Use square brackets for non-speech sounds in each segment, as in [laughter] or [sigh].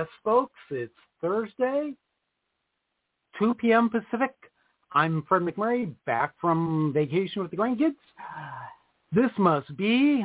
Yes, folks, it's Thursday, 2 p.m. Pacific. I'm Fred McMurray, back from vacation with the grandkids. This must be...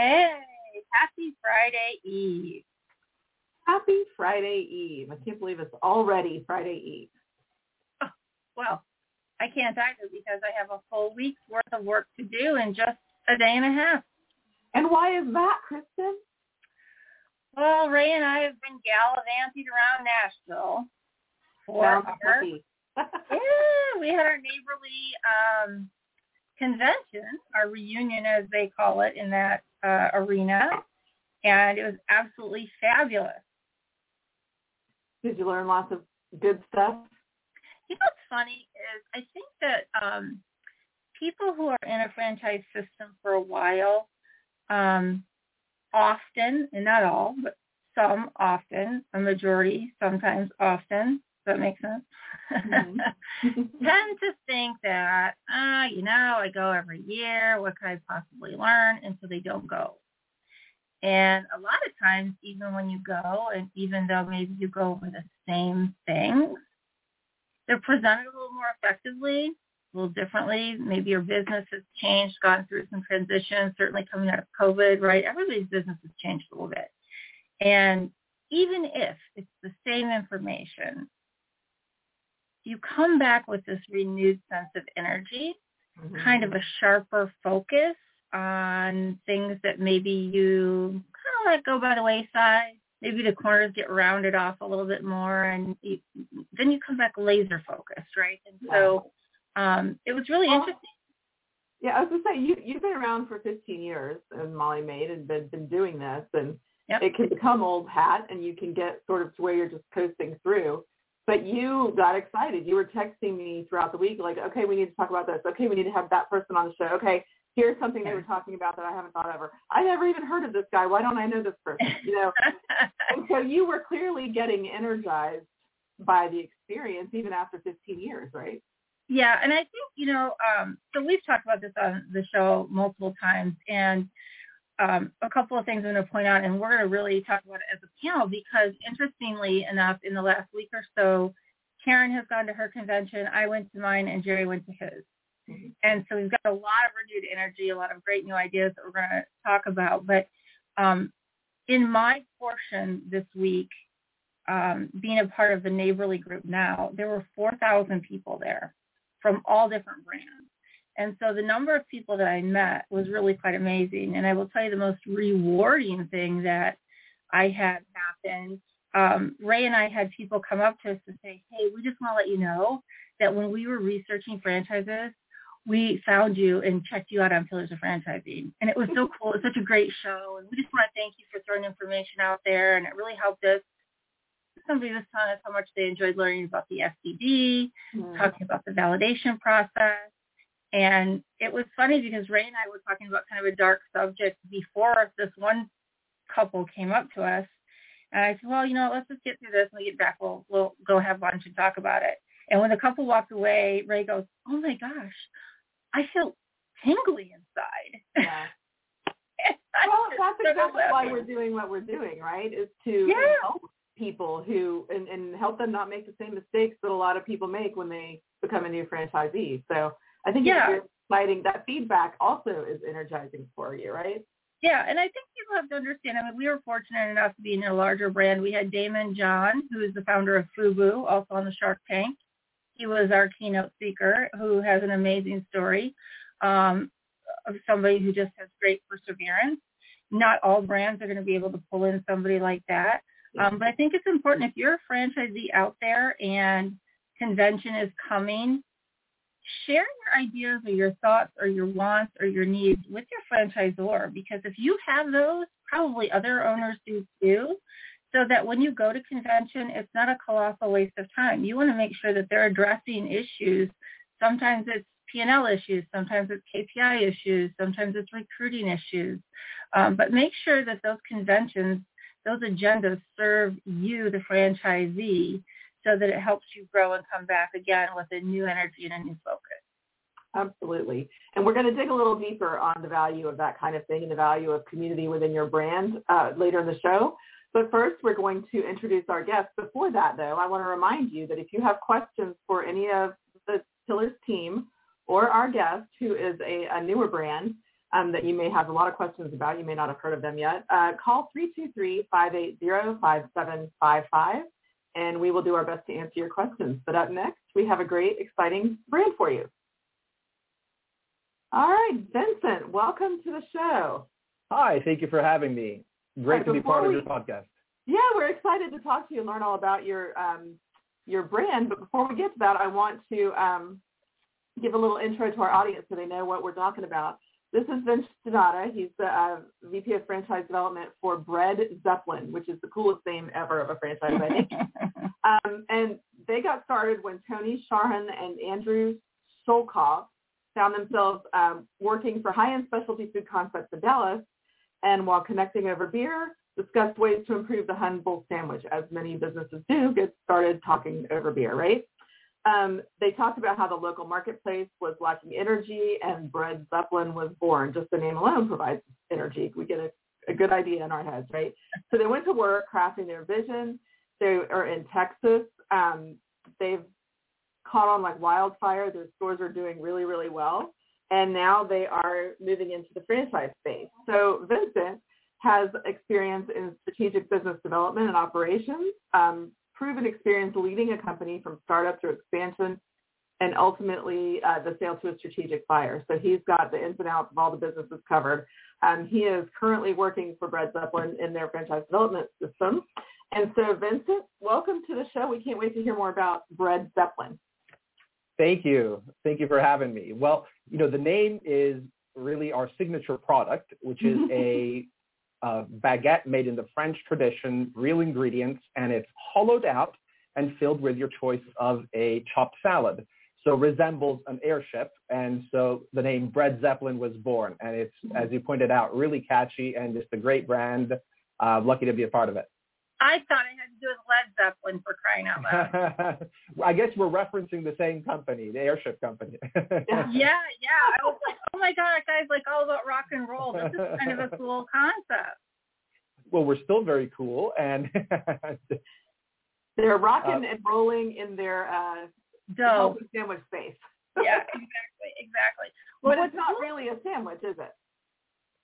Hey, happy Friday Eve. Happy Friday Eve. I can't believe it's already Friday Eve. Oh, [laughs] well, I can't either because I have a full week's worth of work to do in just a day and a half. And why is that, Kristin? Well, Ray and I have been gallivanting around Nashville for our, [laughs] yeah, we had our neighborly um, convention, our reunion as they call it in that uh, arena, and it was absolutely fabulous. Did you learn lots of good stuff? You know what's funny is I think that um, people who are in a franchise system for a while, um, often, and not all, but some often, a majority, sometimes often, does that make sense? Mhm. [laughs] [laughs] tend to think that, ah, you know, I go every year. What could I possibly learn? And so they don't go. And a lot of times, even when you go, and even though maybe you go over the same things, they're presented a little more effectively, a little differently. Maybe your business has changed, gone through some transition, certainly coming out of COVID, right? Everybody's business has changed a little bit. And even if it's the same information, you come back with this renewed sense of energy, Mhm. kind of a sharper focus on things that maybe you kind of let go by the wayside. Maybe the corners get rounded off a little bit more, and you, then you come back laser focused, right? And so um, it was really interesting. Yeah, I was gonna say you you've been around for 15 years, and Molly Maid and been been doing this, and Yep. it can become old hat, and you can get sort of to where you're just coasting through. But you got excited. You were texting me throughout the week, like, okay, we need to talk about this. Okay, we need to have that person on the show. Okay, here's something they were talking about that I haven't thought of. Or, I never even heard of this guy. Why don't I know this person? You know. [laughs] and so you were clearly getting energized by the experience, even after 15 years, right? Yeah, and I think, you know, um, so we've talked about this on the show multiple times, and um, a couple of things I'm going to point out, and we're going to really talk about it as a panel because interestingly enough, in the last week or so, Karen has gone to her convention, I went to mine, and Jerry went to his. Mhm. And so we've got a lot of renewed energy, a lot of great new ideas that we're going to talk about. But um, in my portion this week, um, being a part of the neighborly group now, there were 4,000 people there from all different brands. And so the number of people that I met was really quite amazing. And I will tell you the most rewarding thing that I had happen. Um, Ray and I had people come up to us and say, hey, we just want to let you know that when we were researching franchises, we found you and checked you out on Pillars of Franchising. And it was so [laughs] cool. It was such a great show. And we just want to thank you for throwing information out there. And it really helped us. Somebody was telling us how much they enjoyed learning about the FDD, talking about the validation process. And it was funny because Ray and I were talking about kind of a dark subject before this one couple came up to us. And I said, well, you know, let's just get through this. When we get back, we'll, we'll go have lunch and talk about it. And when the couple walked away, Ray goes, oh my gosh, I feel tingly inside. Yeah. [laughs] Well, that's exactly why we're doing what we're doing, right? Is to Yeah. help people who and, and help them not make the same mistakes that a lot of people make when they become a new franchisee. So I think Yeah. it's exciting. That feedback also is energizing for you, right? Yeah, and I think people have to understand. I mean, we were fortunate enough to be in a larger brand. We had Daymond John, who is the founder of Fubu, also on the Shark Tank. He was our keynote speaker who has an amazing story um, of somebody who just has great perseverance. Not all brands are going to be able to pull in somebody like that. Um, but I think it's important if you're a franchisee out there and convention is coming, share your ideas or your thoughts or your wants or your needs with your franchisor because if you have those, probably other owners do too so that when you go to convention, it's not a colossal waste of time. You want to make sure that they're addressing issues. Sometimes it's P&L issues, sometimes it's KPI issues, sometimes it's recruiting issues. Um, but make sure that those conventions, those agendas serve you, the franchisee, so that it helps you grow and come back again with a new energy and a new focus. Absolutely. And we're going to dig a little deeper on the value of that kind of thing and the value of community within your brand uh, later in the show. But first, we're going to introduce our guests. Before that, though, I want to remind you that if you have questions for any of the Pillars team or our guest, who is a, a newer brand um, that you may have a lot of questions about, you may not have heard of them yet, uh, call 323-580-5755, and we will do our best to answer your questions. But up next, we have a great, exciting brand for you. All right, Vincent, welcome to the show. Hi, thank you for having me. Great right, to be part we, of your podcast. Yeah, we're excited to talk to you and learn all about your um, your brand. But before we get to that, I want to um, give a little intro to our audience so they know what we're talking about. This is Vince Ginatta. He's the uh, VP of Franchise Development for Bread Zeppelin, which is the coolest name ever of a franchise, I think. [laughs] um, and they got started when Tony Sharhan and Andrew Solkoff found themselves um, working for high-end specialty food concepts in Dallas and while connecting over beer, discussed ways to improve the humble sandwich, as many businesses do, get started talking over beer, right? Um, they talked about how the local marketplace was lacking energy and Bread Zeppelin was born. Just the name alone provides energy. We get a, a good idea in our heads, right? So they went to work crafting their vision. They are in Texas. Um, they've caught on like wildfire. Their stores are doing really, really well and now they are moving into the franchise space. So Vincent has experience in strategic business development and operations, um, proven experience leading a company from startup to expansion, and ultimately uh, the sale to a strategic buyer. So he's got the ins and outs of all the businesses covered. Um, he is currently working for Bread Zeppelin in their franchise development system. And so Vincent, welcome to the show. We can't wait to hear more about Bread Zeppelin. Thank you. Thank you for having me. Well, you know, the name is really our signature product, which is [laughs] a uh, baguette made in the French tradition, real ingredients, and it's hollowed out and filled with your choice of a chopped salad. So resembles an airship, and so the name Bread Zeppelin was born. And it's, as you pointed out, really catchy and just a great brand. Uh, lucky to be a part of it. I thought it had to do with Led Zeppelin for crying out loud. [laughs] I guess we're referencing the same company, the airship company. [laughs] yeah, yeah. I was like, oh my god, guy's like all about rock and roll. This is kind of a cool concept. Well, we're still very cool, and [laughs] they're rocking uh, and rolling in their uh, dough sandwich space. yeah, exactly, exactly. Well, but it's not really a sandwich, is it?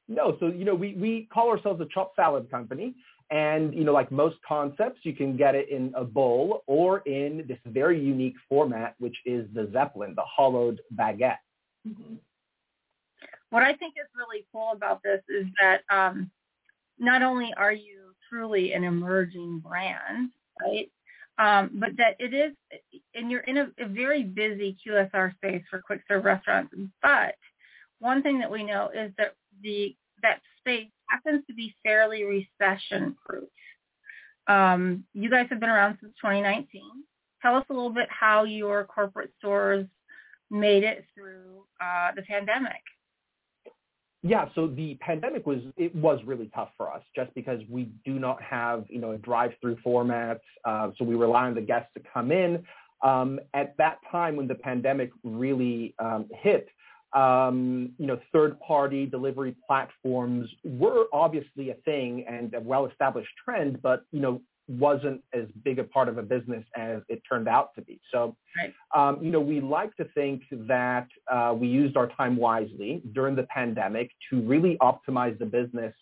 No, so you know, we we call ourselves a chopped salad company, and, you know, like most concepts, you can get it in a bowl or in this very unique format, which is the Zeppelin, the hollowed baguette. Mm-hmm. What I think is really cool about this is that um, not only are you truly an emerging brand, right, um, but that it is, and you're in a, a very busy QSR space for quick serve restaurants. But one thing that we know is that the that space happens to be fairly recession proof. Um, you guys have been around since 2019. Tell us a little bit how your corporate stores made it through uh, the pandemic. Yeah, so the pandemic was it was really tough for us just because we do not have you know a drive-through format, uh, so we rely on the guests to come in. Um, at that time when the pandemic really um, hit, um, you know, third-party delivery platforms were obviously a thing and a well-established trend, but you know, wasn't as big a part of a business as it turned out to be. So, right. um, you know, we like to think that uh, we used our time wisely during the pandemic to really optimize the business,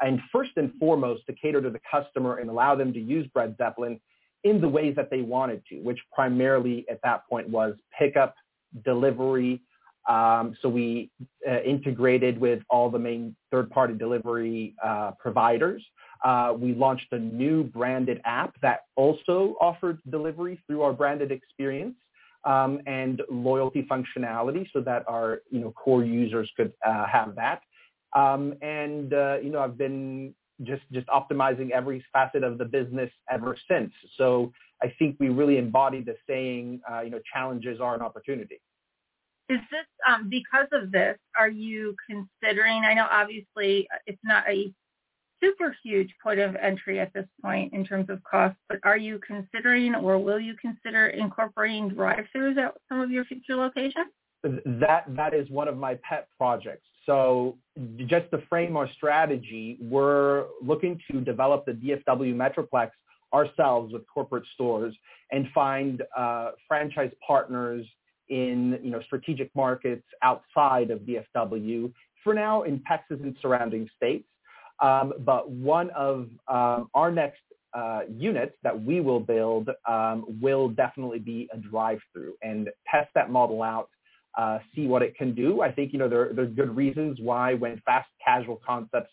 and first and foremost to cater to the customer and allow them to use Bread Zeppelin in the ways that they wanted to, which primarily at that point was pickup, delivery. Um, so we uh, integrated with all the main third-party delivery uh, providers. Uh, we launched a new branded app that also offered delivery through our branded experience um, and loyalty functionality so that our you know core users could uh, have that. Um, and uh, you know I've been just just optimizing every facet of the business ever since. So I think we really embodied the saying, uh, you know, challenges are an opportunity. Is this um, because of this? Are you considering? I know obviously it's not a super huge point of entry at this point in terms of cost, but are you considering or will you consider incorporating drive-throughs at some of your future locations? That that is one of my pet projects. So just to frame our strategy, we're looking to develop the DFW Metroplex ourselves with corporate stores and find uh, franchise partners in you know strategic markets outside of DFW. For now, in Texas and surrounding states. Um, but one of um, our next uh, units that we will build um, will definitely be a drive-through and test that model out, uh, see what it can do. I think you know there, there's good reasons why when fast casual concepts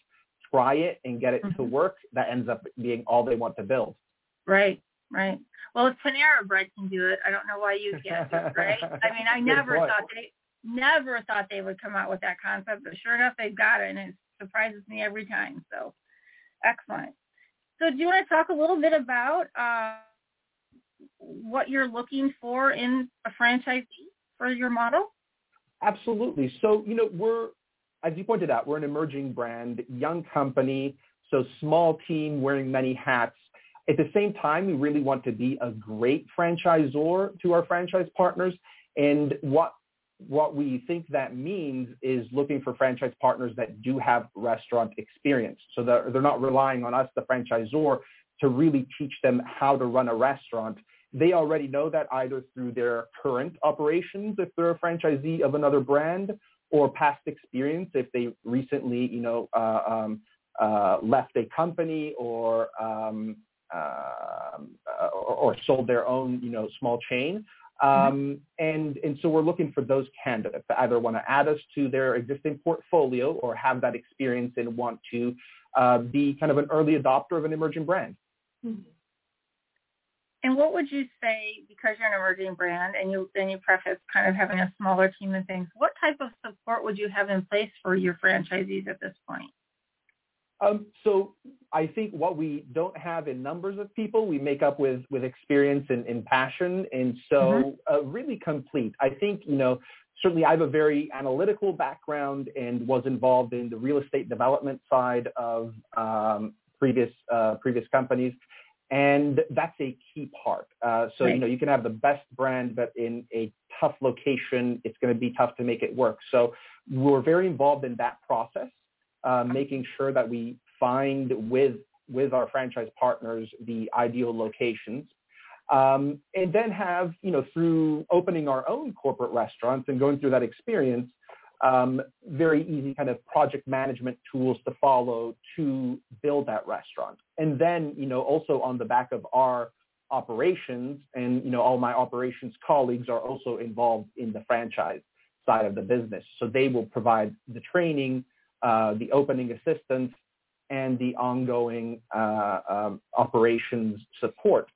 try it and get it mm-hmm. to work, that ends up being all they want to build. Right, right. Well, if Panera Bread can do it, I don't know why you can't do it, right? [laughs] I mean, I never thought they never thought they would come out with that concept, but sure enough, they've got it, and it surprises me every time. So, excellent. So, do you want to talk a little bit about uh, what you're looking for in a franchisee for your model? Absolutely. So, you know, we're as you pointed out, we're an emerging brand, young company, so small team wearing many hats. At the same time, we really want to be a great franchisor to our franchise partners. And what what we think that means is looking for franchise partners that do have restaurant experience. So they're, they're not relying on us, the franchisor, to really teach them how to run a restaurant. They already know that either through their current operations, if they're a franchisee of another brand, or past experience, if they recently, you know, uh, um, uh, left a company or, um, uh, or, or sold their own, you know, small chain. Mm-hmm. Um, and, and so we're looking for those candidates that either want to add us to their existing portfolio or have that experience and want to uh, be kind of an early adopter of an emerging brand. Mm-hmm. And what would you say, because you're an emerging brand and you then you preface kind of having a smaller team and things, what type of support would you have in place for your franchisees at this point? Um, so I think what we don't have in numbers of people, we make up with, with experience and, and passion. And so mm-hmm. uh, really complete. I think, you know, certainly I have a very analytical background and was involved in the real estate development side of um, previous, uh, previous companies. And that's a key part. Uh, so, right. you know, you can have the best brand, but in a tough location, it's going to be tough to make it work. So we're very involved in that process. Uh, making sure that we find with with our franchise partners the ideal locations. Um, and then have, you know, through opening our own corporate restaurants and going through that experience, um, very easy kind of project management tools to follow to build that restaurant. And then, you know, also on the back of our operations and, you know, all my operations colleagues are also involved in the franchise side of the business. So they will provide the training, uh, the opening assistance, and the ongoing uh, um, operations support.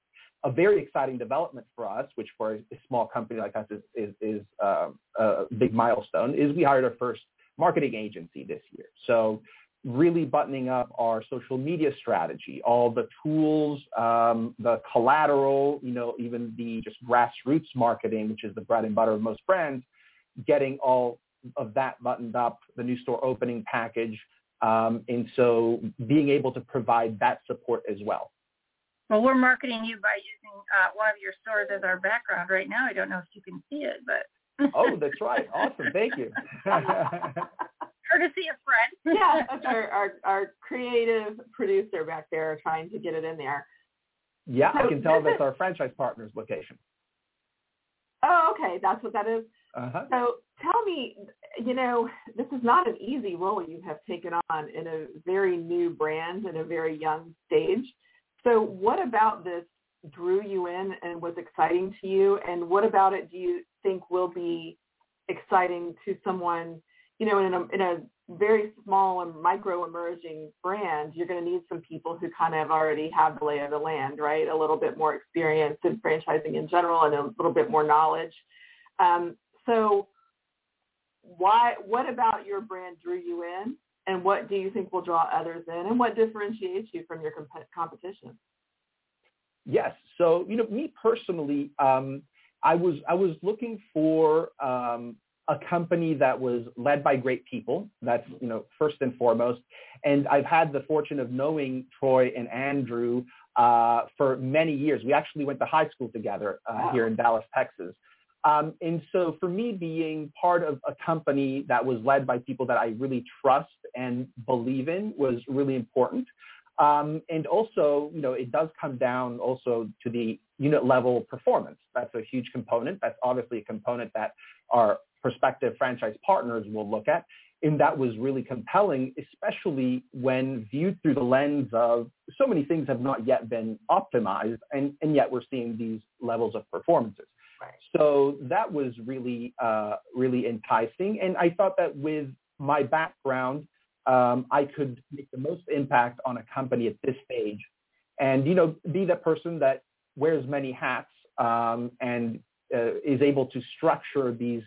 A very exciting development for us, which for a small company like us is, is, is uh, a big milestone, is we hired our first marketing agency this year. So really buttoning up our social media strategy, all the tools, um, the collateral, you know, even the just grassroots marketing, which is the bread and butter of most brands, getting all of that buttoned up, the new store opening package, um, and so being able to provide that support as well. Well, we're marketing you by using uh, one of your stores as our background right now. I don't know if you can see it, but [laughs] oh, that's right. Awesome. Thank you. [laughs] [laughs] Courtesy of Fred. yeah, that's our, our our creative producer back there trying to get it in there. Yeah, so I can tell that's our franchise partner's location. Oh, okay. That's what that is. Uh-huh. So tell me, you know, this is not an easy role you have taken on in a very new brand in a very young stage. So what about this drew you in and was exciting to you? And what about it do you think will be exciting to someone, you know, in a, in a very small and micro emerging brand, you're going to need some people who kind of already have the lay of the land, right? A little bit more experience in franchising in general and a little bit more knowledge. Um, so why, what about your brand drew you in? And what do you think will draw others in? And what differentiates you from your comp- competition? Yes. So, you know, me personally, um, I was I was looking for um, a company that was led by great people. That's you know first and foremost. And I've had the fortune of knowing Troy and Andrew uh, for many years. We actually went to high school together uh, wow. here in Dallas, Texas. Um, and so for me, being part of a company that was led by people that I really trust and believe in was really important. Um, and also, you know, it does come down also to the unit level performance. That's a huge component. That's obviously a component that our prospective franchise partners will look at. And that was really compelling, especially when viewed through the lens of so many things have not yet been optimized, and, and yet we're seeing these levels of performances. So that was really, uh, really enticing. And I thought that with my background, um, I could make the most impact on a company at this stage and, you know, be the person that wears many hats um, and uh, is able to structure these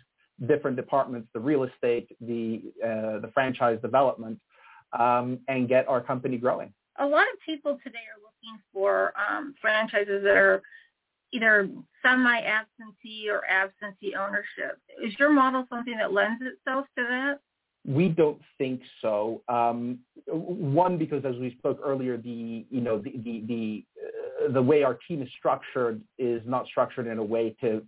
different departments, the real estate, the, uh, the franchise development, um, and get our company growing. A lot of people today are looking for um, franchises that are either semi-absentee or absentee ownership. Is your model something that lends itself to that? We don't think so. Um, one, because as we spoke earlier, the you know the the the, uh, the way our team is structured is not structured in a way to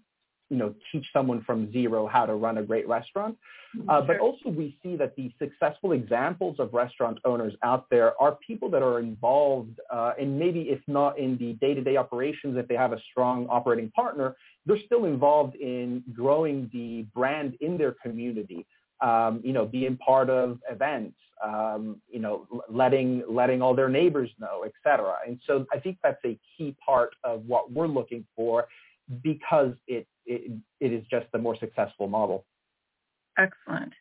you know teach someone from zero how to run a great restaurant. Mm-hmm. Uh, but also we see that the successful examples of restaurant owners out there are people that are involved uh, and maybe if not in the day-to-day operations, if they have a strong operating partner, they're still involved in growing the brand in their community um, you know, being part of events, um, you know, letting letting all their neighbors know, et cetera. And so I think that's a key part of what we're looking for because it it, it is just the more successful model. Excellent.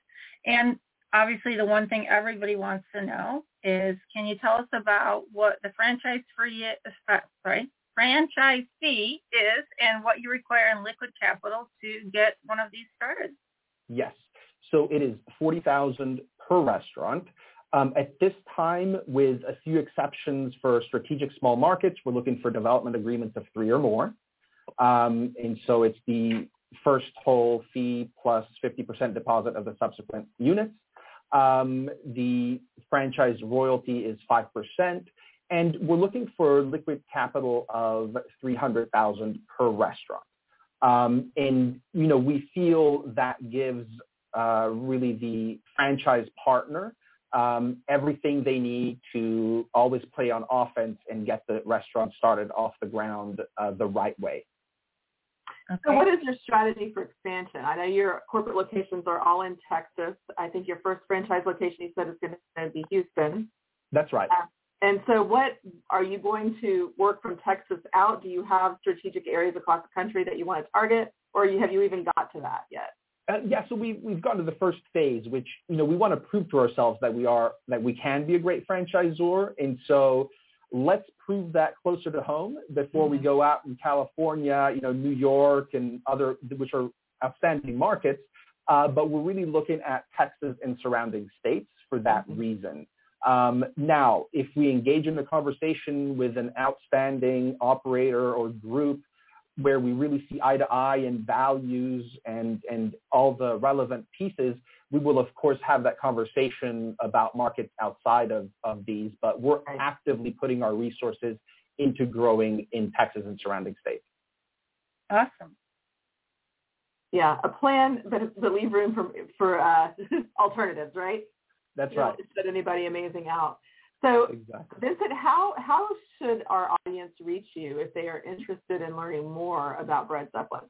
And obviously the one thing everybody wants to know is can you tell us about what the franchise free uh, sorry, franchise fee is and what you require in liquid capital to get one of these started? Yes. So it is 40000 per restaurant. Um, at this time, with a few exceptions for strategic small markets, we're looking for development agreements of three or more. Um, and so it's the first whole fee plus 50% deposit of the subsequent units. Um, the franchise royalty is 5%. And we're looking for liquid capital of 300000 per restaurant. Um, and, you know, we feel that gives uh, really the franchise partner um, everything they need to always play on offense and get the restaurant started off the ground uh, the right way. Okay. So what is your strategy for expansion? I know your corporate locations are all in Texas. I think your first franchise location you said is going to be Houston. That's right. Uh, and so what are you going to work from Texas out? Do you have strategic areas across the country that you want to target or have you even got to that yet? Uh, yeah, so we we've gone to the first phase, which you know we want to prove to ourselves that we are that we can be a great franchisor, and so let's prove that closer to home before mm-hmm. we go out in California, you know, New York and other which are outstanding markets. Uh, but we're really looking at Texas and surrounding states for that mm-hmm. reason. Um, now, if we engage in a conversation with an outstanding operator or group where we really see eye to eye and values and, and all the relevant pieces, we will of course have that conversation about markets outside of, of these, but we're actively putting our resources into growing in Texas and surrounding states. Awesome. Yeah, a plan but, that leave room for, for uh, [laughs] alternatives, right? That's you right. Don't set anybody amazing out. So, exactly. Vincent, how how should our audience reach you if they are interested in learning more about Bread Zeppelin?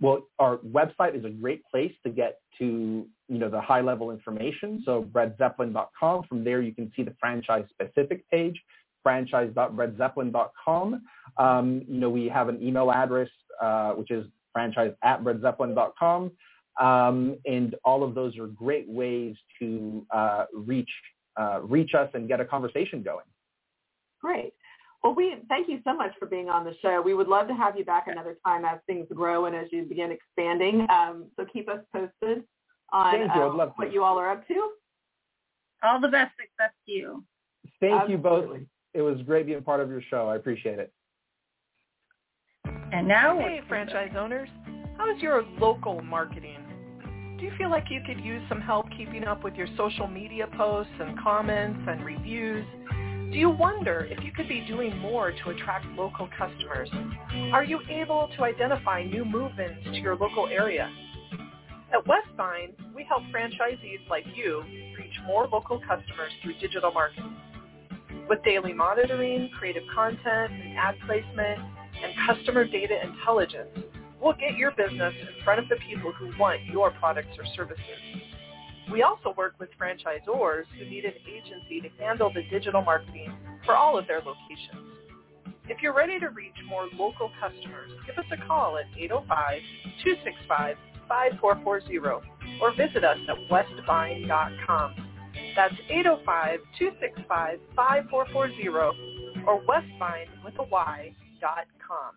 Well, our website is a great place to get to you know the high level information. So breadzeppelin.com. From there, you can see the franchise specific page. franchise.breadzeppelin.com. Um, you know, we have an email address, uh, which is franchise at breadzeppelin.com. Um, and all of those are great ways to uh, reach uh, reach us and get a conversation going. Great. Well, we thank you so much for being on the show. We would love to have you back another time as things grow and as you begin expanding. Um, so keep us posted on Thank you. I'd uh, to. what you all are up to. All the best success to you. Thank you both. It was great being part of your show. I appreciate it. And now, Hey, franchise owners. How's your local marketing? Do you feel like you could use some help keeping up with your social media posts and comments and reviews? Do you wonder if you could be doing more to attract local customers? Are you able to identify new movements to your local area? At Westbine, we help franchisees like you reach more local customers through digital marketing. With daily monitoring, creative content, and ad placement, and customer data intelligence, we'll get your business in front of the people who want your products or services. We also work with franchisors who need an agency to handle the digital marketing for all of their locations. If you're ready to reach more local customers, give us a call at 805-265-5440 or visit us at westvine.com. That's 805-265-5440 or westbine with a Y dot com.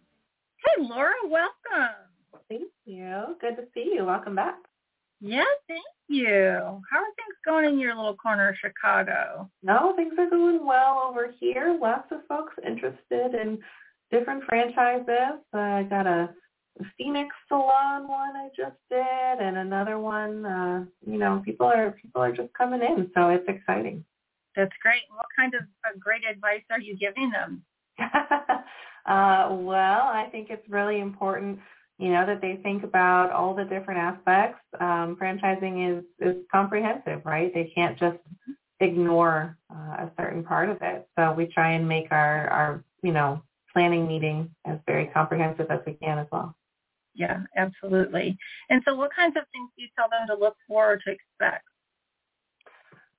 hey, Laura, welcome. Thank you. Good to see you. Welcome back. Yeah, thank you. How are things going in your little corner of Chicago? No, things are going well over here. Lots of folks interested in different franchises. Uh, I got a Phenix Salon one I just did, and another one. Uh, you know, people are people are just coming in, so it's exciting. That's great. What kind of uh, great advice are you giving them? [laughs] uh, well, I think it's really important, you know, that they think about all the different aspects. Um, franchising is is comprehensive, right? They can't just ignore uh, a certain part of it. So we try and make our our you know planning meeting as very comprehensive as we can as well. Yeah, absolutely. And so what kinds of things do you tell them to look for or to expect?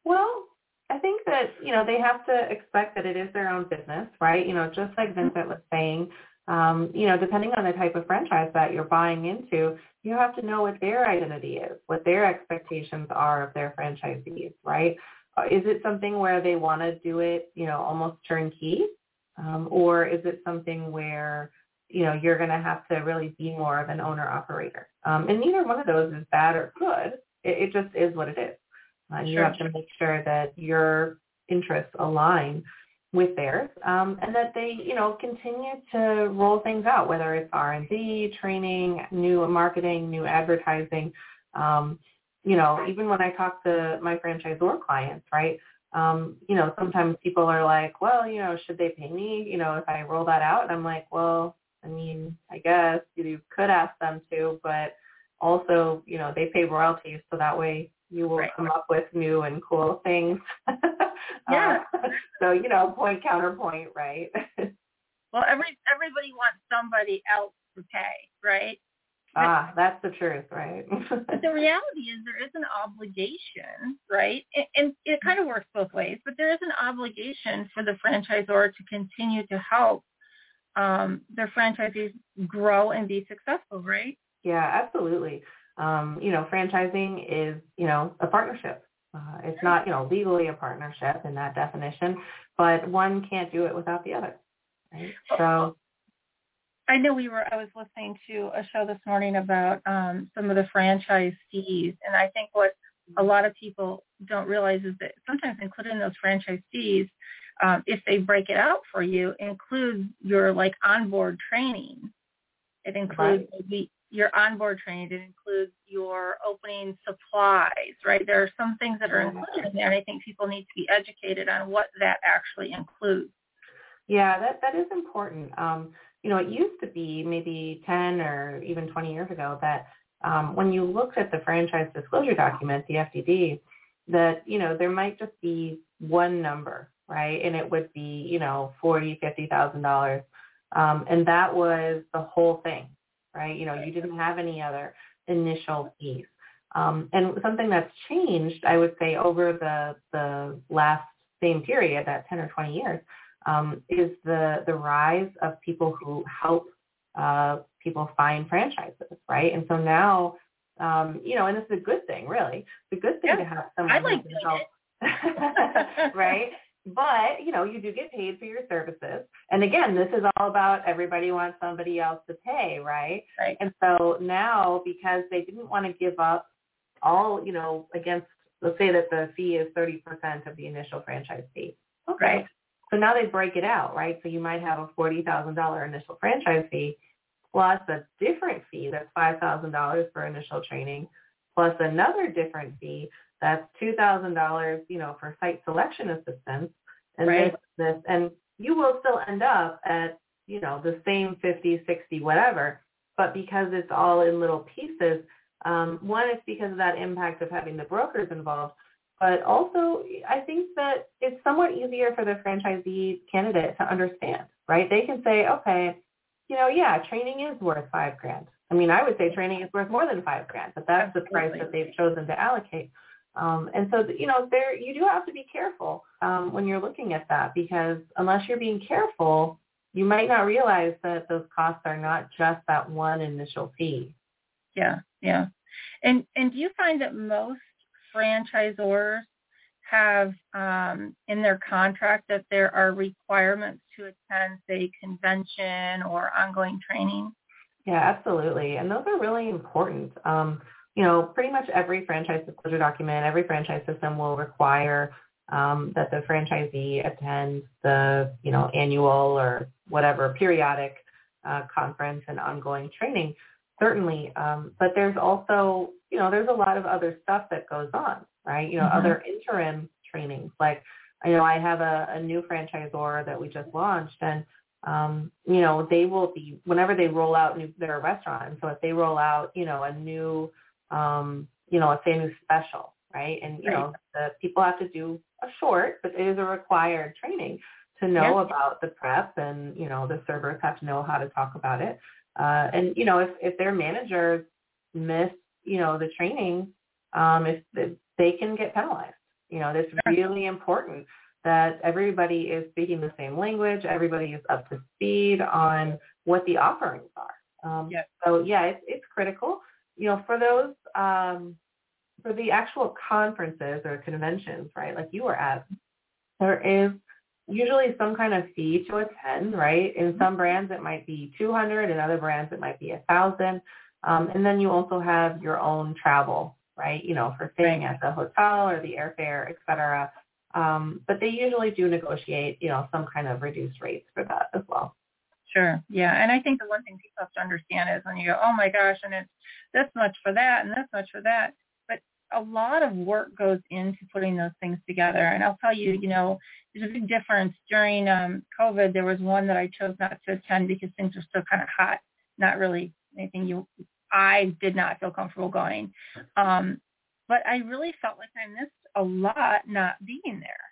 Well, I think that, you know, they have to expect that it is their own business, right? You know, just like Vincent was saying, um, you know, depending on the type of franchise that you're buying into, you have to know what their identity is, what their expectations are of their franchisees, right? Uh, Is it something where they want to do it, you know, almost turnkey? Um, or is it something where, you know, you're going to have to really be more of an owner operator? Um, and neither one of those is bad or good. It, it just is what it is. Uh, you have to make sure that your interests align with theirs, um, and that they, you know, continue to roll things out, whether it's R and D, training, new marketing, new advertising. Um, you know, even when I talk to my franchisor clients, right? Um, you know, sometimes people are like, well, you know, should they pay me, you know, if I roll that out? And I'm like, well, I mean, I guess you could ask them to, but also, you know, they pay royalties, so that way you will Right. come up with new and cool things. [laughs] Yeah. Uh, [laughs] so, you know, point counterpoint, right? [laughs] Well, every everybody wants somebody else to pay, right? ah, that's the truth, right? But the reality is there is an obligation, right? And, and it kind of works both ways, but there is an obligation for the franchisor to continue to help um, their franchisees grow and be successful, right? Yeah, absolutely. Um, you know, franchising is, you know, a partnership. Uh, it's not, you know, legally a partnership in that definition, but one can't do it without the other. Right? So, I know we were. I was listening to a show this morning about um, some of the franchisees, and I think what a lot of people don't realize is that sometimes included in those franchisees, um, if they break it out for you, includes your like onboard training. It includes maybe your onboard training. It includes your opening supplies, right? There are some things that are included in there, and I think people need to be educated on what that actually includes. yeah, that that is important. Um, you know, it used to be maybe 10 or even 20 years ago that um, when you looked at the franchise disclosure document, the FDD, that, you know, there might just be one number, right? And it would be, you know, forty, fifty thousand dollars. Um, and that was the whole thing, right? You know, you didn't have any other initial fees. Um, and something that's changed, I would say, over the the last same period, that 10 or 20 years, um, is the the rise of people who help uh, people find franchises, right? And so now, um, you know, and this is a good thing, really. It's a good thing Yeah. to have someone I who like can help, [laughs] [laughs] right? But you know, you do get paid for your services. And again, this is all about everybody wants somebody else to pay, right? Right. And so now, because they didn't want to give up all, you know, against, let's say that the fee is 30% of the initial franchise fee. Okay. Right. So now they break it out, right? So you might have a $40,000 initial franchise fee plus a different fee that's $5,000 for initial training plus another different fee that's $2,000, you know, for site selection assistance and Right. this, this, and you will still end up at, you know, the same 50, 60, whatever. But because it's all in little pieces, um, one, it's because of that impact of having the brokers involved. But also, I think that it's somewhat easier for the franchisee candidate to understand, right? They can say, okay, you know, yeah, training is worth five grand. I mean, I would say training is worth more than five grand, but that's the price that they've chosen to allocate. Um, and so, you know, there you do have to be careful um, when you're looking at that because unless you're being careful, you might not realize that those costs are not just that one initial fee. Yeah, yeah. And and do you find that most franchisors have um, in their contract that there are requirements to attend, say, convention or ongoing training? Yeah, absolutely. And those are really important. Um, you know, pretty much every franchise disclosure document, every franchise system will require um, that the franchisee attend the, you know, annual or whatever periodic uh, conference and ongoing training, certainly. Um, but there's also, you know, there's a lot of other stuff that goes on, right? You know, Mhm. other interim trainings. Like, you know, I have a, a new franchisor that we just launched, and um, you know, they will be whenever they roll out new their restaurant. So if they roll out, you know, a new, um, you know, a new special, right? And you Right. know, the people have to do a short, but it is a required training to know Yeah. about the prep, and you know, the servers have to know how to talk about it. Uh, and you know, if if their managers miss, you know, the training, um, if, if they can get penalized. You know, it's Sure. really important that everybody is speaking the same language, everybody is up to speed on what the offerings are. Um, Yes. So yeah, it's, it's critical. You know, for those, um, for the actual conferences or conventions, right, like you were at, there is usually some kind of fee to attend, right? In some brands it might be 200, in other brands it might be a thousand. Um, and then you also have your own travel, right? You know, for staying at the hotel or the airfare, et cetera. Um, but they usually do negotiate, you know, some kind of reduced rates for that as well. Sure. Yeah. And I think the one thing people have to understand is when you go, oh my gosh, and it's this much for that and this much for that. But a lot of work goes into putting those things together. And I'll tell you, you know, there's a big difference. During um, COVID, there was one that I chose not to attend because things were still kind of hot. Not really anything you, I did not feel comfortable going. Um, but I really felt like I missed a lot not being there.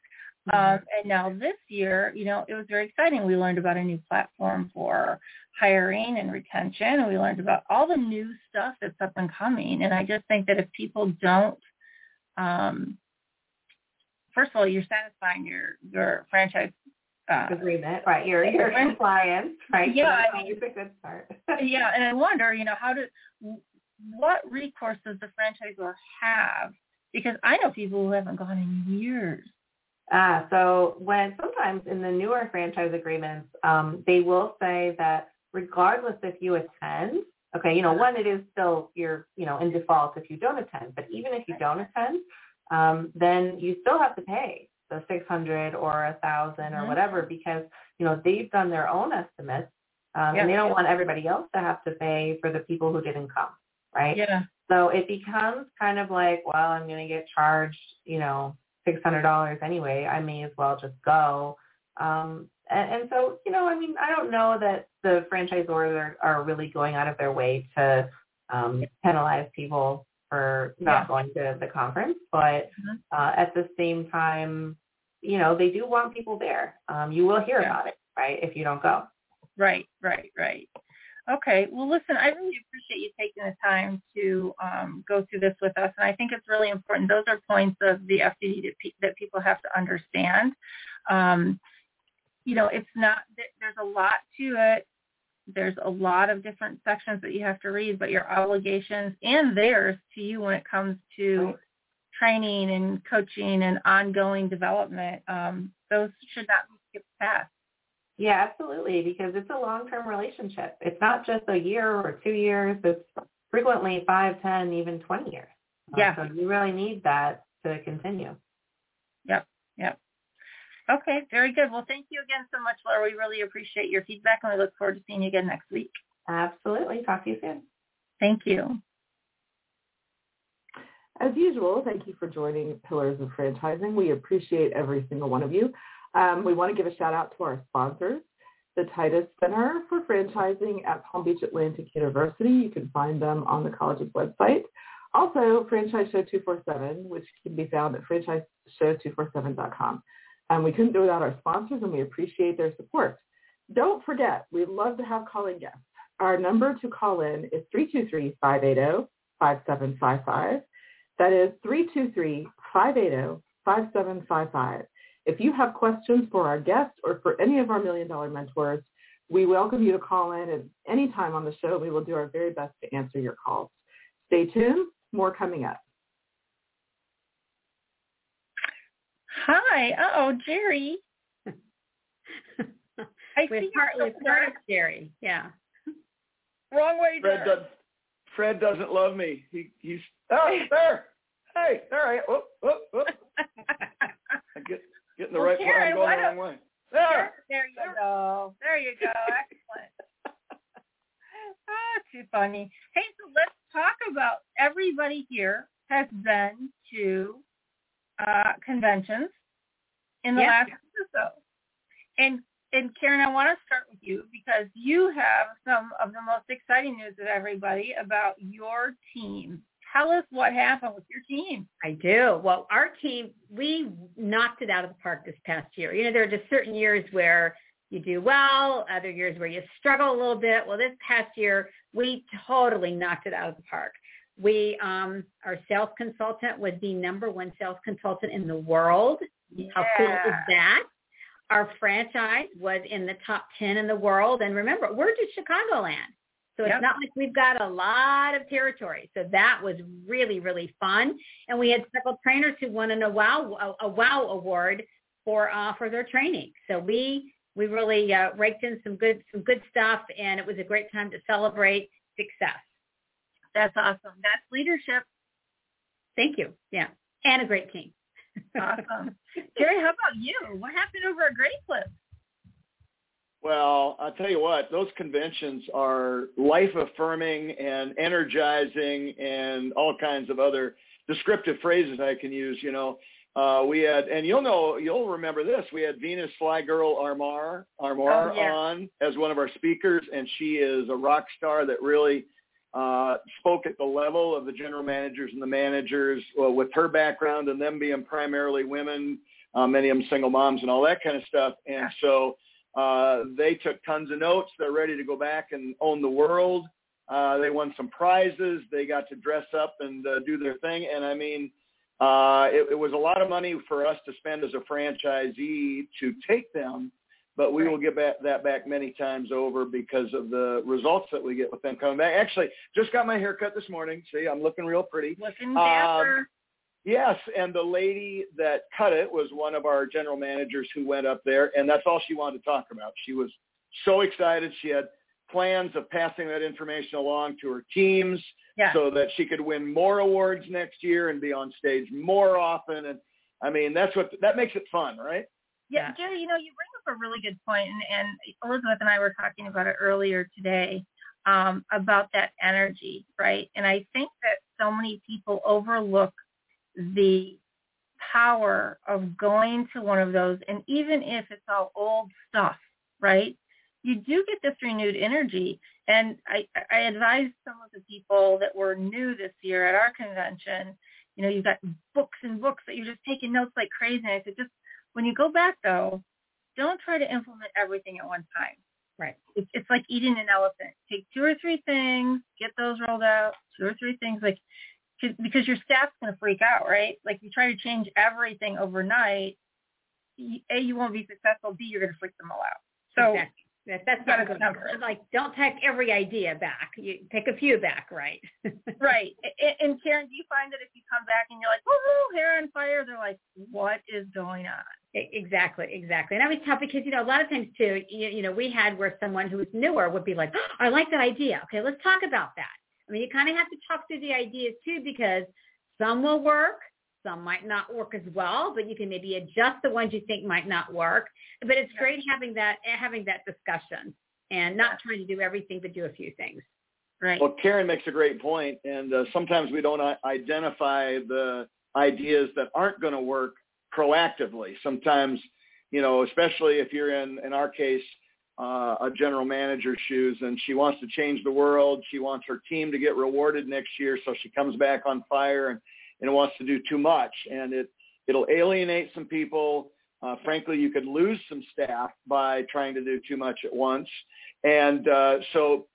Um, and now this year, you know, it was very exciting. We learned about a new platform for hiring and retention, and we learned about all the new stuff that's up and coming. And I just think that if people don't, um, first of all, you're satisfying your your franchise. Uh, Agreement, right? Your your compliance, right? Yeah, So I mean- always a good start. [laughs] yeah, and I wonder, you know, how do what recourse does the franchisor have? Because I know people who haven't gone in years. Ah, so when sometimes in the newer franchise agreements, um, they will say that regardless if you attend, okay, you know, one, it is still you're, you know, in default if you don't attend, but even if you don't attend, um, then you still have to pay the 600 or a thousand or Mhm. whatever because, you know, they've done their own estimates um, Yeah. and they don't want everybody else to have to pay for the people who didn't come, right? Yeah. So it becomes kind of like, well, I'm going to get charged, you know, six hundred dollars anyway. I may as well just go. Um, and, and so, you know, I mean, I don't know that the franchisors are, are really going out of their way to um, penalize people for not Yeah. going to the conference, but Mhm. uh, at the same time, you know, they do want people there. Um, you will hear Yeah. about it, right? If you don't go. Right, right, right. Okay. Well, listen, I really appreciate you taking the time to um, go through this with us, and I think it's really important. Those are points of the FDD that, pe- that people have to understand. Um, you know, it's not, there's a lot to it. There's a lot of different sections that you have to read, but your obligations and theirs to you when it comes to Right. training and coaching and ongoing development, um, those should not be skipped past. Yeah, absolutely, because it's a long-term relationship. It's not just a year or two years. It's frequently five, ten, even 20 years. Uh, Yeah. So you really need that to continue. Yep, yep. Okay, very good. Well, thank you again so much, Laura. We really appreciate your feedback, and we look forward to seeing you again next week. Absolutely. Talk to you soon. Thank you. As usual, thank you for joining Pillars of Franchising. We appreciate every single one of you. Um, we want to give a shout out to our sponsors, the Titus Center for Franchising at Palm Beach Atlantic University. You can find them on the college's website. Also, Franchise Show 247, which can be found at franchiseshow247.com. And we couldn't do it without our sponsors, and we appreciate their support. Don't forget, we'd love to have call-in guests. Our number to call in is 323-580-5755. That is 323-580-5755. If you have questions for our guests or for any of our Million Dollar Mentors, we welcome you to call in at any time on the show. We will do our very best to answer your calls. Stay tuned. More coming up. Hi. Uh-oh, Jerry. [laughs] I With see partly part of Jerry. Yeah. Wrong way Fred does. Fred doesn't love me. He he's oh there. Hey, all right. Whoop, whoop, whoop. [laughs] I get getting the Well, right. Karen, going the wrong way. There. There you go. There you go. [laughs] Excellent. Ah, too funny. Hey, so let's talk about everybody here has been to uh, conventions in the Yes. last week or so. And and Karen, I want to start with you because you have some of the most exciting news of everybody about your team. Tell us what happened with your team. I do. Well, our team, we knocked it out of the park this past year. You know, there are just certain years where you do well, other years where you struggle a little bit. Well, this past year, we totally knocked it out of the park. We, um, our sales consultant was the number one sales consultant in the world. How cool is that? Our franchise was in the top 10 in the world. And remember, we're just Chicagoland. So it's Yep. not like we've got a lot of territory. So that was really, really fun. And we had several trainers who won an, a wow a, a wow award for uh, for their training. So we we really uh, raked in some good some good stuff, and it was a great time to celebrate success. That's awesome. That's leadership. Thank you. Yeah, and a great team. [laughs] Awesome. Jerry, how about you? What happened over at Great Clips? Well, I'll tell you what, those conventions are life affirming and energizing and all kinds of other descriptive phrases I can use, you know. Uh, we had, and you'll know, you'll remember this. We had Venus Fly Girl Armar, Armar Oh, yeah. on as one of our speakers, and she is a rock star that really uh, spoke at the level of the general managers and the managers well, with her background and them being primarily women, uh, many of them single moms and all that kind of stuff. And so uh, they took tons of notes. They're ready to go back and own the world. Uh, they won some prizes. They got to dress up and uh, do their thing. And I mean, uh, it, it was a lot of money for us to spend as a franchisee to take them, but we will get back, that back many times over because of the results that we get with them coming back. Actually, just got my hair cut this morning. See, I'm looking real pretty. Looking dapper. Yes, and the lady that cut it was one of our general managers who went up there, and that's all she wanted to talk about. She was so excited. She had plans of passing that information along to her teams yeah. so that she could win more awards next year and be on stage more often. And I mean, that's what that makes it fun, right? Yeah, Jerry, you know, you bring up a really good point, and, and Elizabeth and I were talking about it earlier today um, about that energy, right? And I think that so many people overlook the power of going to one of those, and even if it's all old stuff, right? You do get this renewed energy. And I, I advised some of the people that were new this year at our convention, you know, you've got books and books that you're just taking notes like crazy. And I said, just when you go back though, don't try to implement everything at one time. Right. It's, it's like eating an elephant. Take two or three things, get those rolled out, two or three things like, because your staff's going to freak out, right? Like you try to change everything overnight, a you won't be successful. B you're going to freak them all out. So exactly. That, that's not a good. number. Like, don't take every idea back. You take a few back, right? [laughs] right. And, and Karen, do you find that if you come back and you're like, woohoo, hair on fire, they're like, what is going on? Exactly, exactly. And that was tough because, you know, a lot of times too, you, you know, we had where someone who was newer would be like, oh, I like that idea. Okay, let's talk about that. I mean, you kind of have to talk through the ideas too because some will work, some might not work as well, but you can maybe adjust the ones you think might not work. But it's great having that, having that discussion and not trying to do everything, but do a few things. Right. Well, Karen makes a great point, and uh, sometimes we don't identify the ideas that aren't going to work proactively. Sometimes, you know, especially if you're in, in our case, uh, a general manager's shoes, and she wants to change the world. She wants her team to get rewarded next year, so she comes back on fire and, and wants to do too much, and it it'll alienate some people. Uh, frankly, you could lose some staff by trying to do too much at once, and uh, so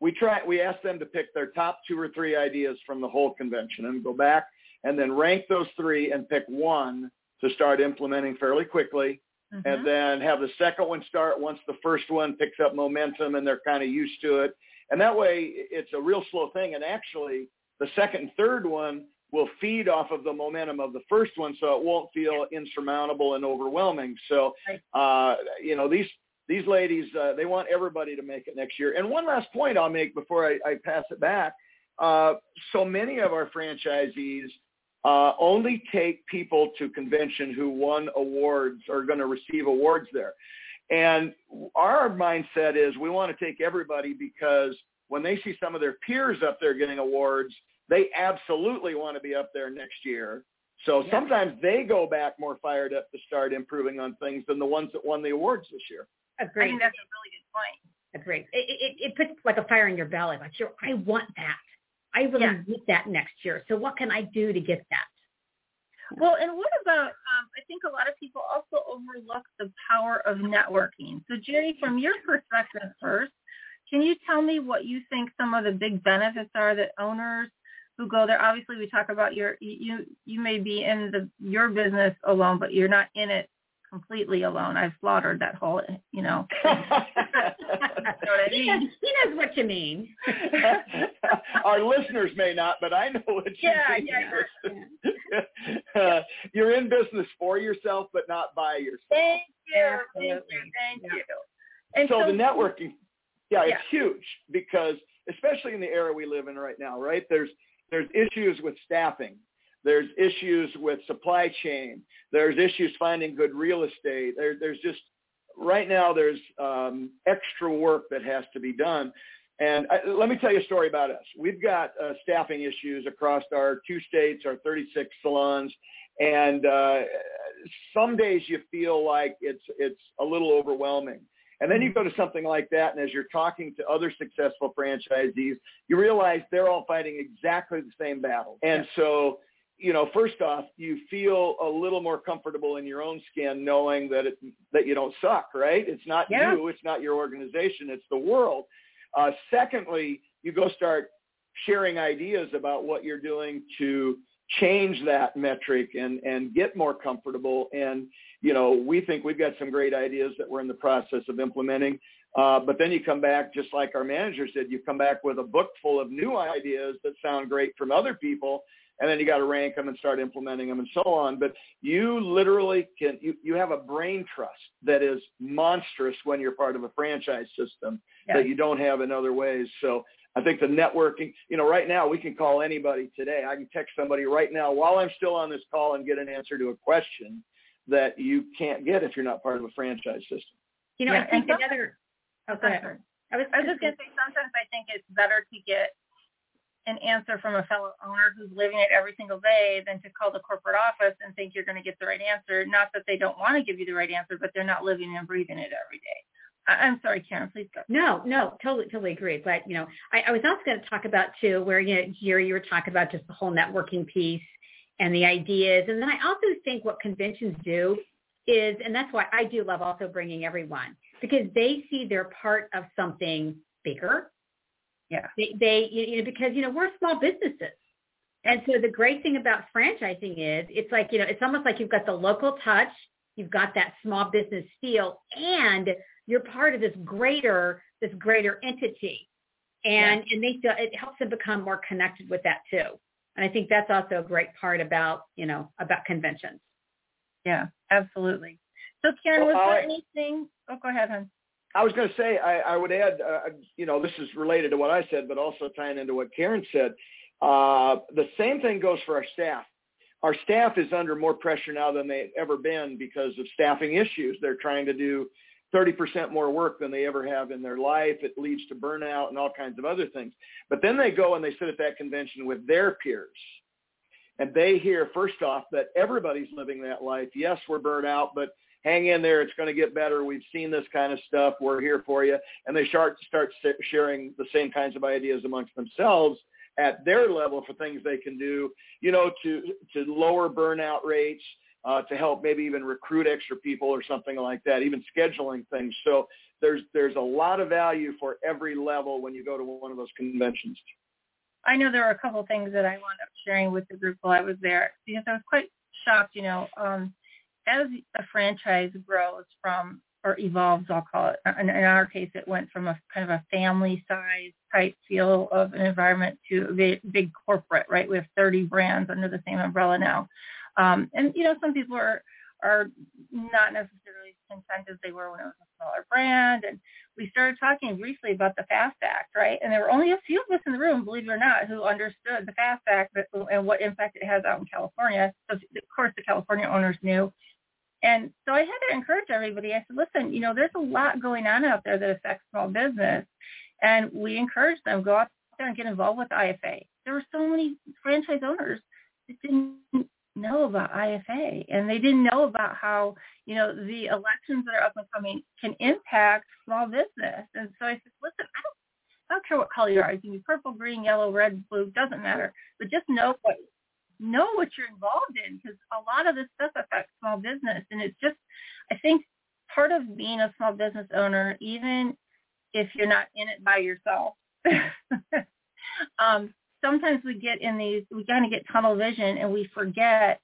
we try we ask them to pick their top two or three ideas from the whole convention and go back and then rank those three and pick one to start implementing fairly quickly Mhm. and then have the second one start once the first one picks up momentum and they're kind of used to it and that way it's a real slow thing and actually the second and third one will feed off of the momentum of the first one so it won't feel insurmountable and overwhelming so uh you know these these ladies, uh, they want everybody to make it next year. And one last point I'll make before I, I pass it back. Uh, so many of our franchisees uh, only take people to convention who won awards or are going to receive awards there. And our mindset is we want to take everybody because when they see some of their peers up there getting awards, they absolutely want to be up there next year. So Yeah. sometimes they go back more fired up to start improving on things than the ones that won the awards this year. I Agreed. think that's a really good point. Agreed. It, it, it puts like a fire in your belly. Like, you're, I want that. I really Yeah. need that next year. So what can I do to get that? Well, and what about, um, I think a lot of people also overlook the power of networking. So Jerry, from your perspective first, can you tell me what you think some of the big benefits are that owners who go there, obviously we talk about your, you, you may be in the, your business alone, but you're not in it completely alone. I've slaughtered that whole, you know. [laughs] [laughs] he, knows, he knows what you mean. [laughs] Our listeners may not, but I know what you Yeah, mean. yeah, uh, you're in business for yourself, but not by yourself. Thank you. Thank you. Absolutely. Thank Yeah. you. And so, the networking, yeah, it's huge because especially in the era we live in right now, right? There's there's issues with staffing. There's issues with supply chain. There's issues finding good real estate. There, there's just right now there's um, extra work that has to be done. And I, let me tell you a story about us. We've got uh, staffing issues across our two states, our 36 salons, and uh, some days you feel like it's it's a little overwhelming. And then you go to something like that, and as you're talking to other successful franchisees, you realize they're all fighting exactly the same battle. And so, you know, first off, you feel a little more comfortable in your own skin knowing that it, that you don't suck, right? It's not Yeah. you, it's not your organization, it's the world. Uh, secondly, you go start sharing ideas about what you're doing to change that metric and, and get more comfortable. And, you know, we think we've got some great ideas that we're in the process of implementing. Uh, but then you come back, just like our manager said, you come back with a book full of new ideas that sound great from other people. And then you got to rank them and start implementing them and so on. But you literally can, you, you have a brain trust that is monstrous when you're part of a franchise system Yeah. that you don't have in other ways. So I think the networking, you know, right now we can call anybody today. I can text somebody right now while I'm still on this call and get an answer to a question that you can't get if you're not part of a franchise system. You know, Yeah, I think and some- another. Oh, go ahead. I was, I was just going to say sometimes I think it's better to get an answer from a fellow owner who's living it every single day than to call the corporate office and think you're going to get the right answer. Not that they don't want to give you the right answer, but they're not living and breathing it every day. I- I'm sorry, Karen, please go. No, no, totally, totally agree. But you know, I, I was also going to talk about too, where you know, Jerry, you were talking about just the whole networking piece and the ideas, and then I also think what conventions do is, and that's why I do love also bringing everyone because they see they're part of something bigger. Yeah. They, they, you know, because you know we're small businesses, and so the great thing about franchising is it's like you know it's almost like you've got the local touch you've got that small business feel and you're part of this greater this greater entity. And yeah. and they feel it helps them become more connected with that too. And i think that's also a great part about you know about conventions. Yeah absolutely. So karen well, was there anything? Oh go ahead hon I was going to say, I, I would add, uh, you know, this is related to what I said, but also tying into what Karen said. Uh, the same thing goes for our staff. Our staff is under more pressure now than they've ever been because of staffing issues. They're trying to do 30% more work than they ever have in their life. It leads to burnout and all kinds of other things. But then they go and they sit at that convention with their peers. And they hear, first off, that everybody's living that life. Yes, we're burnt out, but hang in there. It's going to get better. We've seen this kind of stuff. We're here for you. And they start start sharing the same kinds of ideas amongst themselves at their level for things they can do, you know, to to lower burnout rates, uh, to help maybe even recruit extra people or something like that, even scheduling things. So there's there's a lot of value for every level when you go to one of those conventions. I know there are a couple of things that I wound up sharing with the group while I was there because I was quite shocked. You know, um, as a franchise grows from or evolves, I'll call it. In, in our case, it went from a kind of a family size type feel of an environment to a big, big corporate, right? We have 30 brands under the same umbrella now. Um, and, you know, some people are, are not necessarily content as they were when it was a smaller brand. And we started talking briefly about the FAST Act, right? And there were only a few of us in the room, believe it or not, who understood the FAST Act and what impact it has out in California. So, of course, the California owners knew. And so I had to encourage everybody. I said, listen, you know, there's a lot going on out there that affects small business. And we encourage them, go out there and get involved with IFA. There were so many franchise owners that didn't know about IFA and they didn't know about how, you know, the elections that are up and coming can impact small business. And so I said, listen, I don't I don't care what color you are. You can be purple, green, yellow, red, blue, doesn't matter. But just know what know what you're involved in because a lot of this stuff affects small business. And it's just, I think part of being a small business owner, even if you're not in it by yourself, [laughs] um, sometimes we get in these, we kind of get tunnel vision and we forget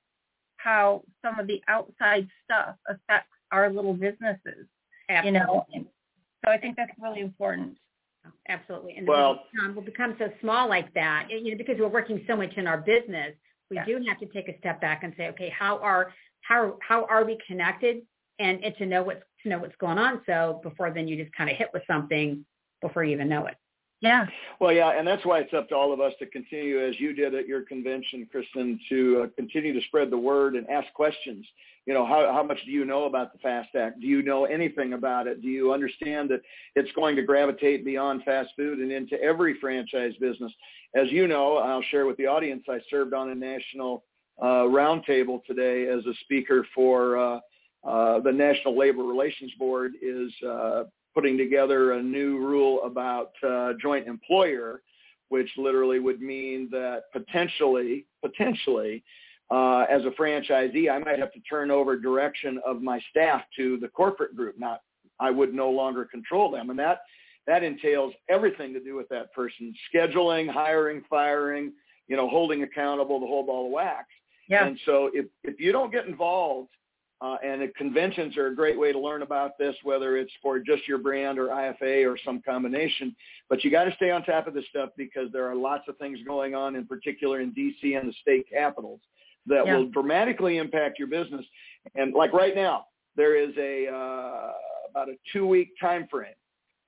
how some of the outside stuff affects our little businesses, Absolutely. you know. And so I think that's really important. Absolutely. And well, um, we'll become so small like that, you know, because we're working so much in our business we yeah. do have to take a step back and say, okay, how are how how are we connected, and, and to know what's to know what's going on. So before then, you just kind of hit with something before you even know it. Yeah. Well, yeah, and that's why it's up to all of us to continue, as you did at your convention, Kristin, to uh, continue to spread the word and ask questions. You know, how, how much do you know about the FAST Act? Do you know anything about it? Do you understand that it's going to gravitate beyond fast food and into every franchise business? As you know, I'll share with the audience, I served on a national uh, roundtable today as a speaker for uh, uh, the National Labor Relations Board is uh, putting together a new rule about uh, joint employer, which literally would mean that potentially, potentially, uh, as a franchisee, I might have to turn over direction of my staff to the corporate group. Not, I would no longer control them, and that that entails everything to do with that person: scheduling, hiring, firing, you know, holding accountable, the whole ball of wax. Yeah. And so, if if you don't get involved uh, and conventions are a great way to learn about this, whether it's for just your brand or IFA or some combination. But you got to stay on top of this stuff because there are lots of things going on, in particular in DC and the state capitals, that yeah. will dramatically impact your business. And like right now, there is a uh, about a two-week time frame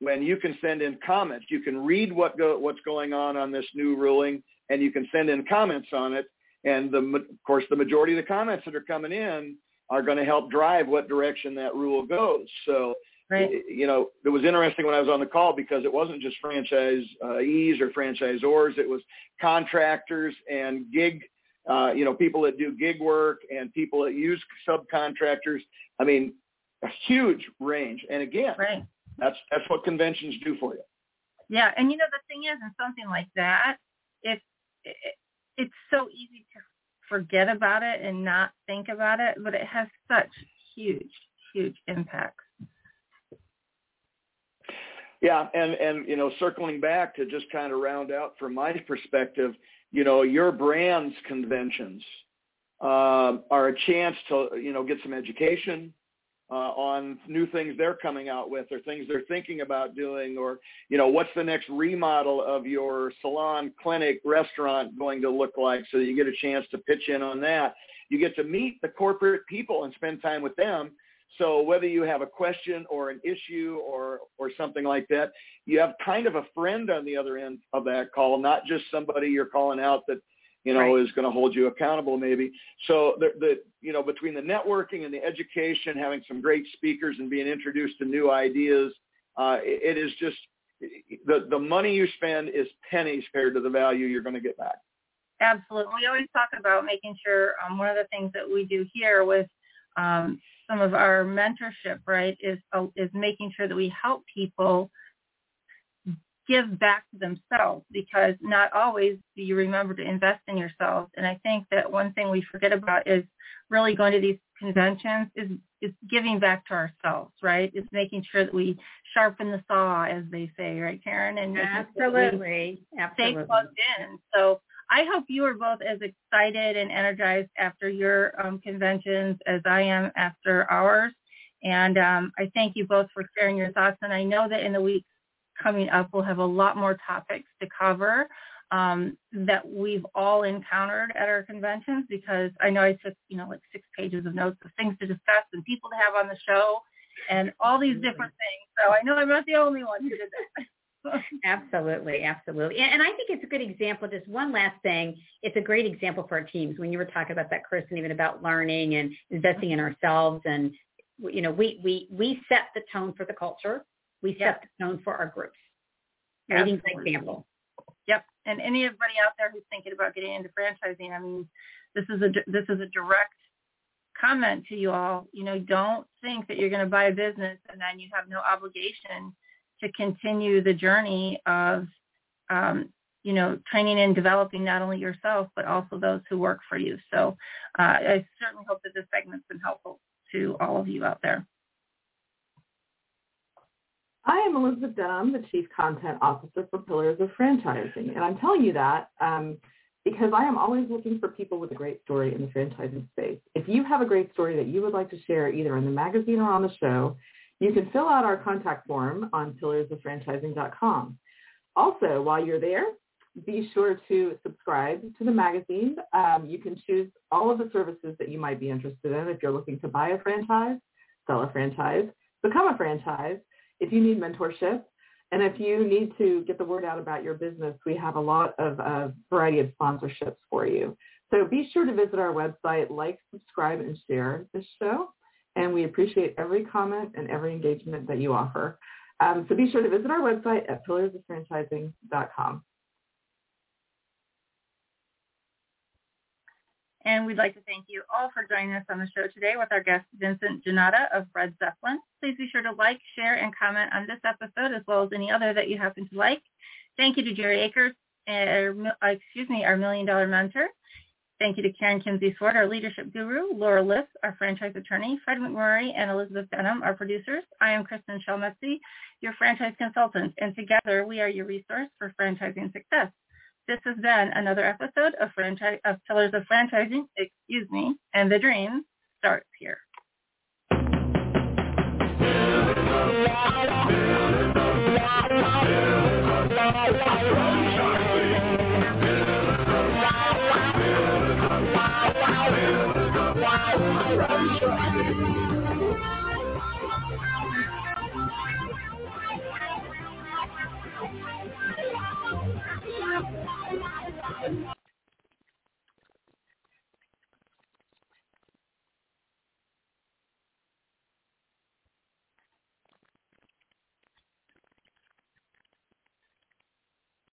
when you can send in comments. You can read what go, what's going on on this new ruling, and you can send in comments on it. And the, of course, the majority of the comments that are coming in are going to help drive what direction that rule goes. So, right. you know, it was interesting when I was on the call because it wasn't just franchisees or franchisors. It was contractors and gig, uh, you know, people that do gig work and people that use subcontractors. I mean, a huge range. And again, right. That's that's what conventions do for you. Yeah, and you know the thing is, in something like that, if it, it's so easy to forget about it and not think about it, but it has such huge, huge impacts. Yeah, and and you know, circling back to just kind of round out from my perspective, you know, your brand's conventions. Uh, are a chance to you know get some education uh, on new things they're coming out with or things they're thinking about doing or you know what's the next remodel of your salon clinic restaurant going to look like so that you get a chance to pitch in on that. You get to meet the corporate people and spend time with them. So whether you have a question or an issue or or something like that you have kind of a friend on the other end of that call not just somebody you're calling out that you know, right. is going to hold you accountable maybe. So the, the, you know, between the networking and the education, having some great speakers and being introduced to new ideas, uh, it, it is just the, the money you spend is pennies compared to the value you're going to get back. Absolutely. We always talk about making sure um, one of the things that we do here with um, some of our mentorship, right, is uh, is making sure that we help people give back to themselves because not always do you remember to invest in yourself. And I think that one thing we forget about is really going to these conventions is is giving back to ourselves, right? It's making sure that we sharpen the saw, as they say, right, Karen? And absolutely, absolutely. Stay plugged in. So I hope you are both as excited and energized after your um, conventions as I am after ours. And um, I thank you both for sharing your thoughts. And I know that in the weeks coming up, we'll have a lot more topics to cover um, that we've all encountered at our conventions because I know I took, you know, like six pages of notes of things to discuss and people to have on the show and all these different things. So I know I'm not the only one who did that. [laughs] absolutely, absolutely. And, and I think it's a good example. Just one last thing. It's a great example for our teams. When you were talking about that, Kristin, even about learning and investing in ourselves and, you know, we, we, we set the tone for the culture we set the tone for our groups. Leading by example. Yep. And anybody out there who's thinking about getting into franchising, I mean, this is a this is a direct comment to you all. You know, don't think that you're going to buy a business and then you have no obligation to continue the journey of, um, you know, training and developing not only yourself but also those who work for you. So uh, I certainly hope that this segment's been helpful to all of you out there. I am Elizabeth Denham, the Chief Content Officer for Pillars of Franchising. And I'm telling you that um, because I am always looking for people with a great story in the franchising space. If you have a great story that you would like to share either in the magazine or on the show, you can fill out our contact form on pillarsoffranchising.com. Also, while you're there, be sure to subscribe to the magazine. Um, you can choose all of the services that you might be interested in if you're looking to buy a franchise, sell a franchise, become a franchise, if you need mentorship and if you need to get the word out about your business, we have a lot of variety of sponsorships for you. So be sure to visit our website, like, subscribe, and share this show. And we appreciate every comment and every engagement that you offer. Um, so be sure to visit our website at pillarsoffranchising.com. And we'd like to thank you all for joining us on the show today with our guest, Vincent Ginatta of Bread Zeppelin. Please be sure to like, share, and comment on this episode as well as any other that you happen to like. Thank you to Jerry Akers, uh, excuse me, our Million Dollar Mentor. Thank you to Karen Kinsey Ford, our leadership guru, Laura Liss, our franchise attorney, Fred McMurray, and Elizabeth Denham, our producers. I am Kristin Selmeczy, your franchise consultant, and together we are your resource for franchising success. This has been another episode of franchise of Pillars of Franchising, excuse me, and the dream starts here.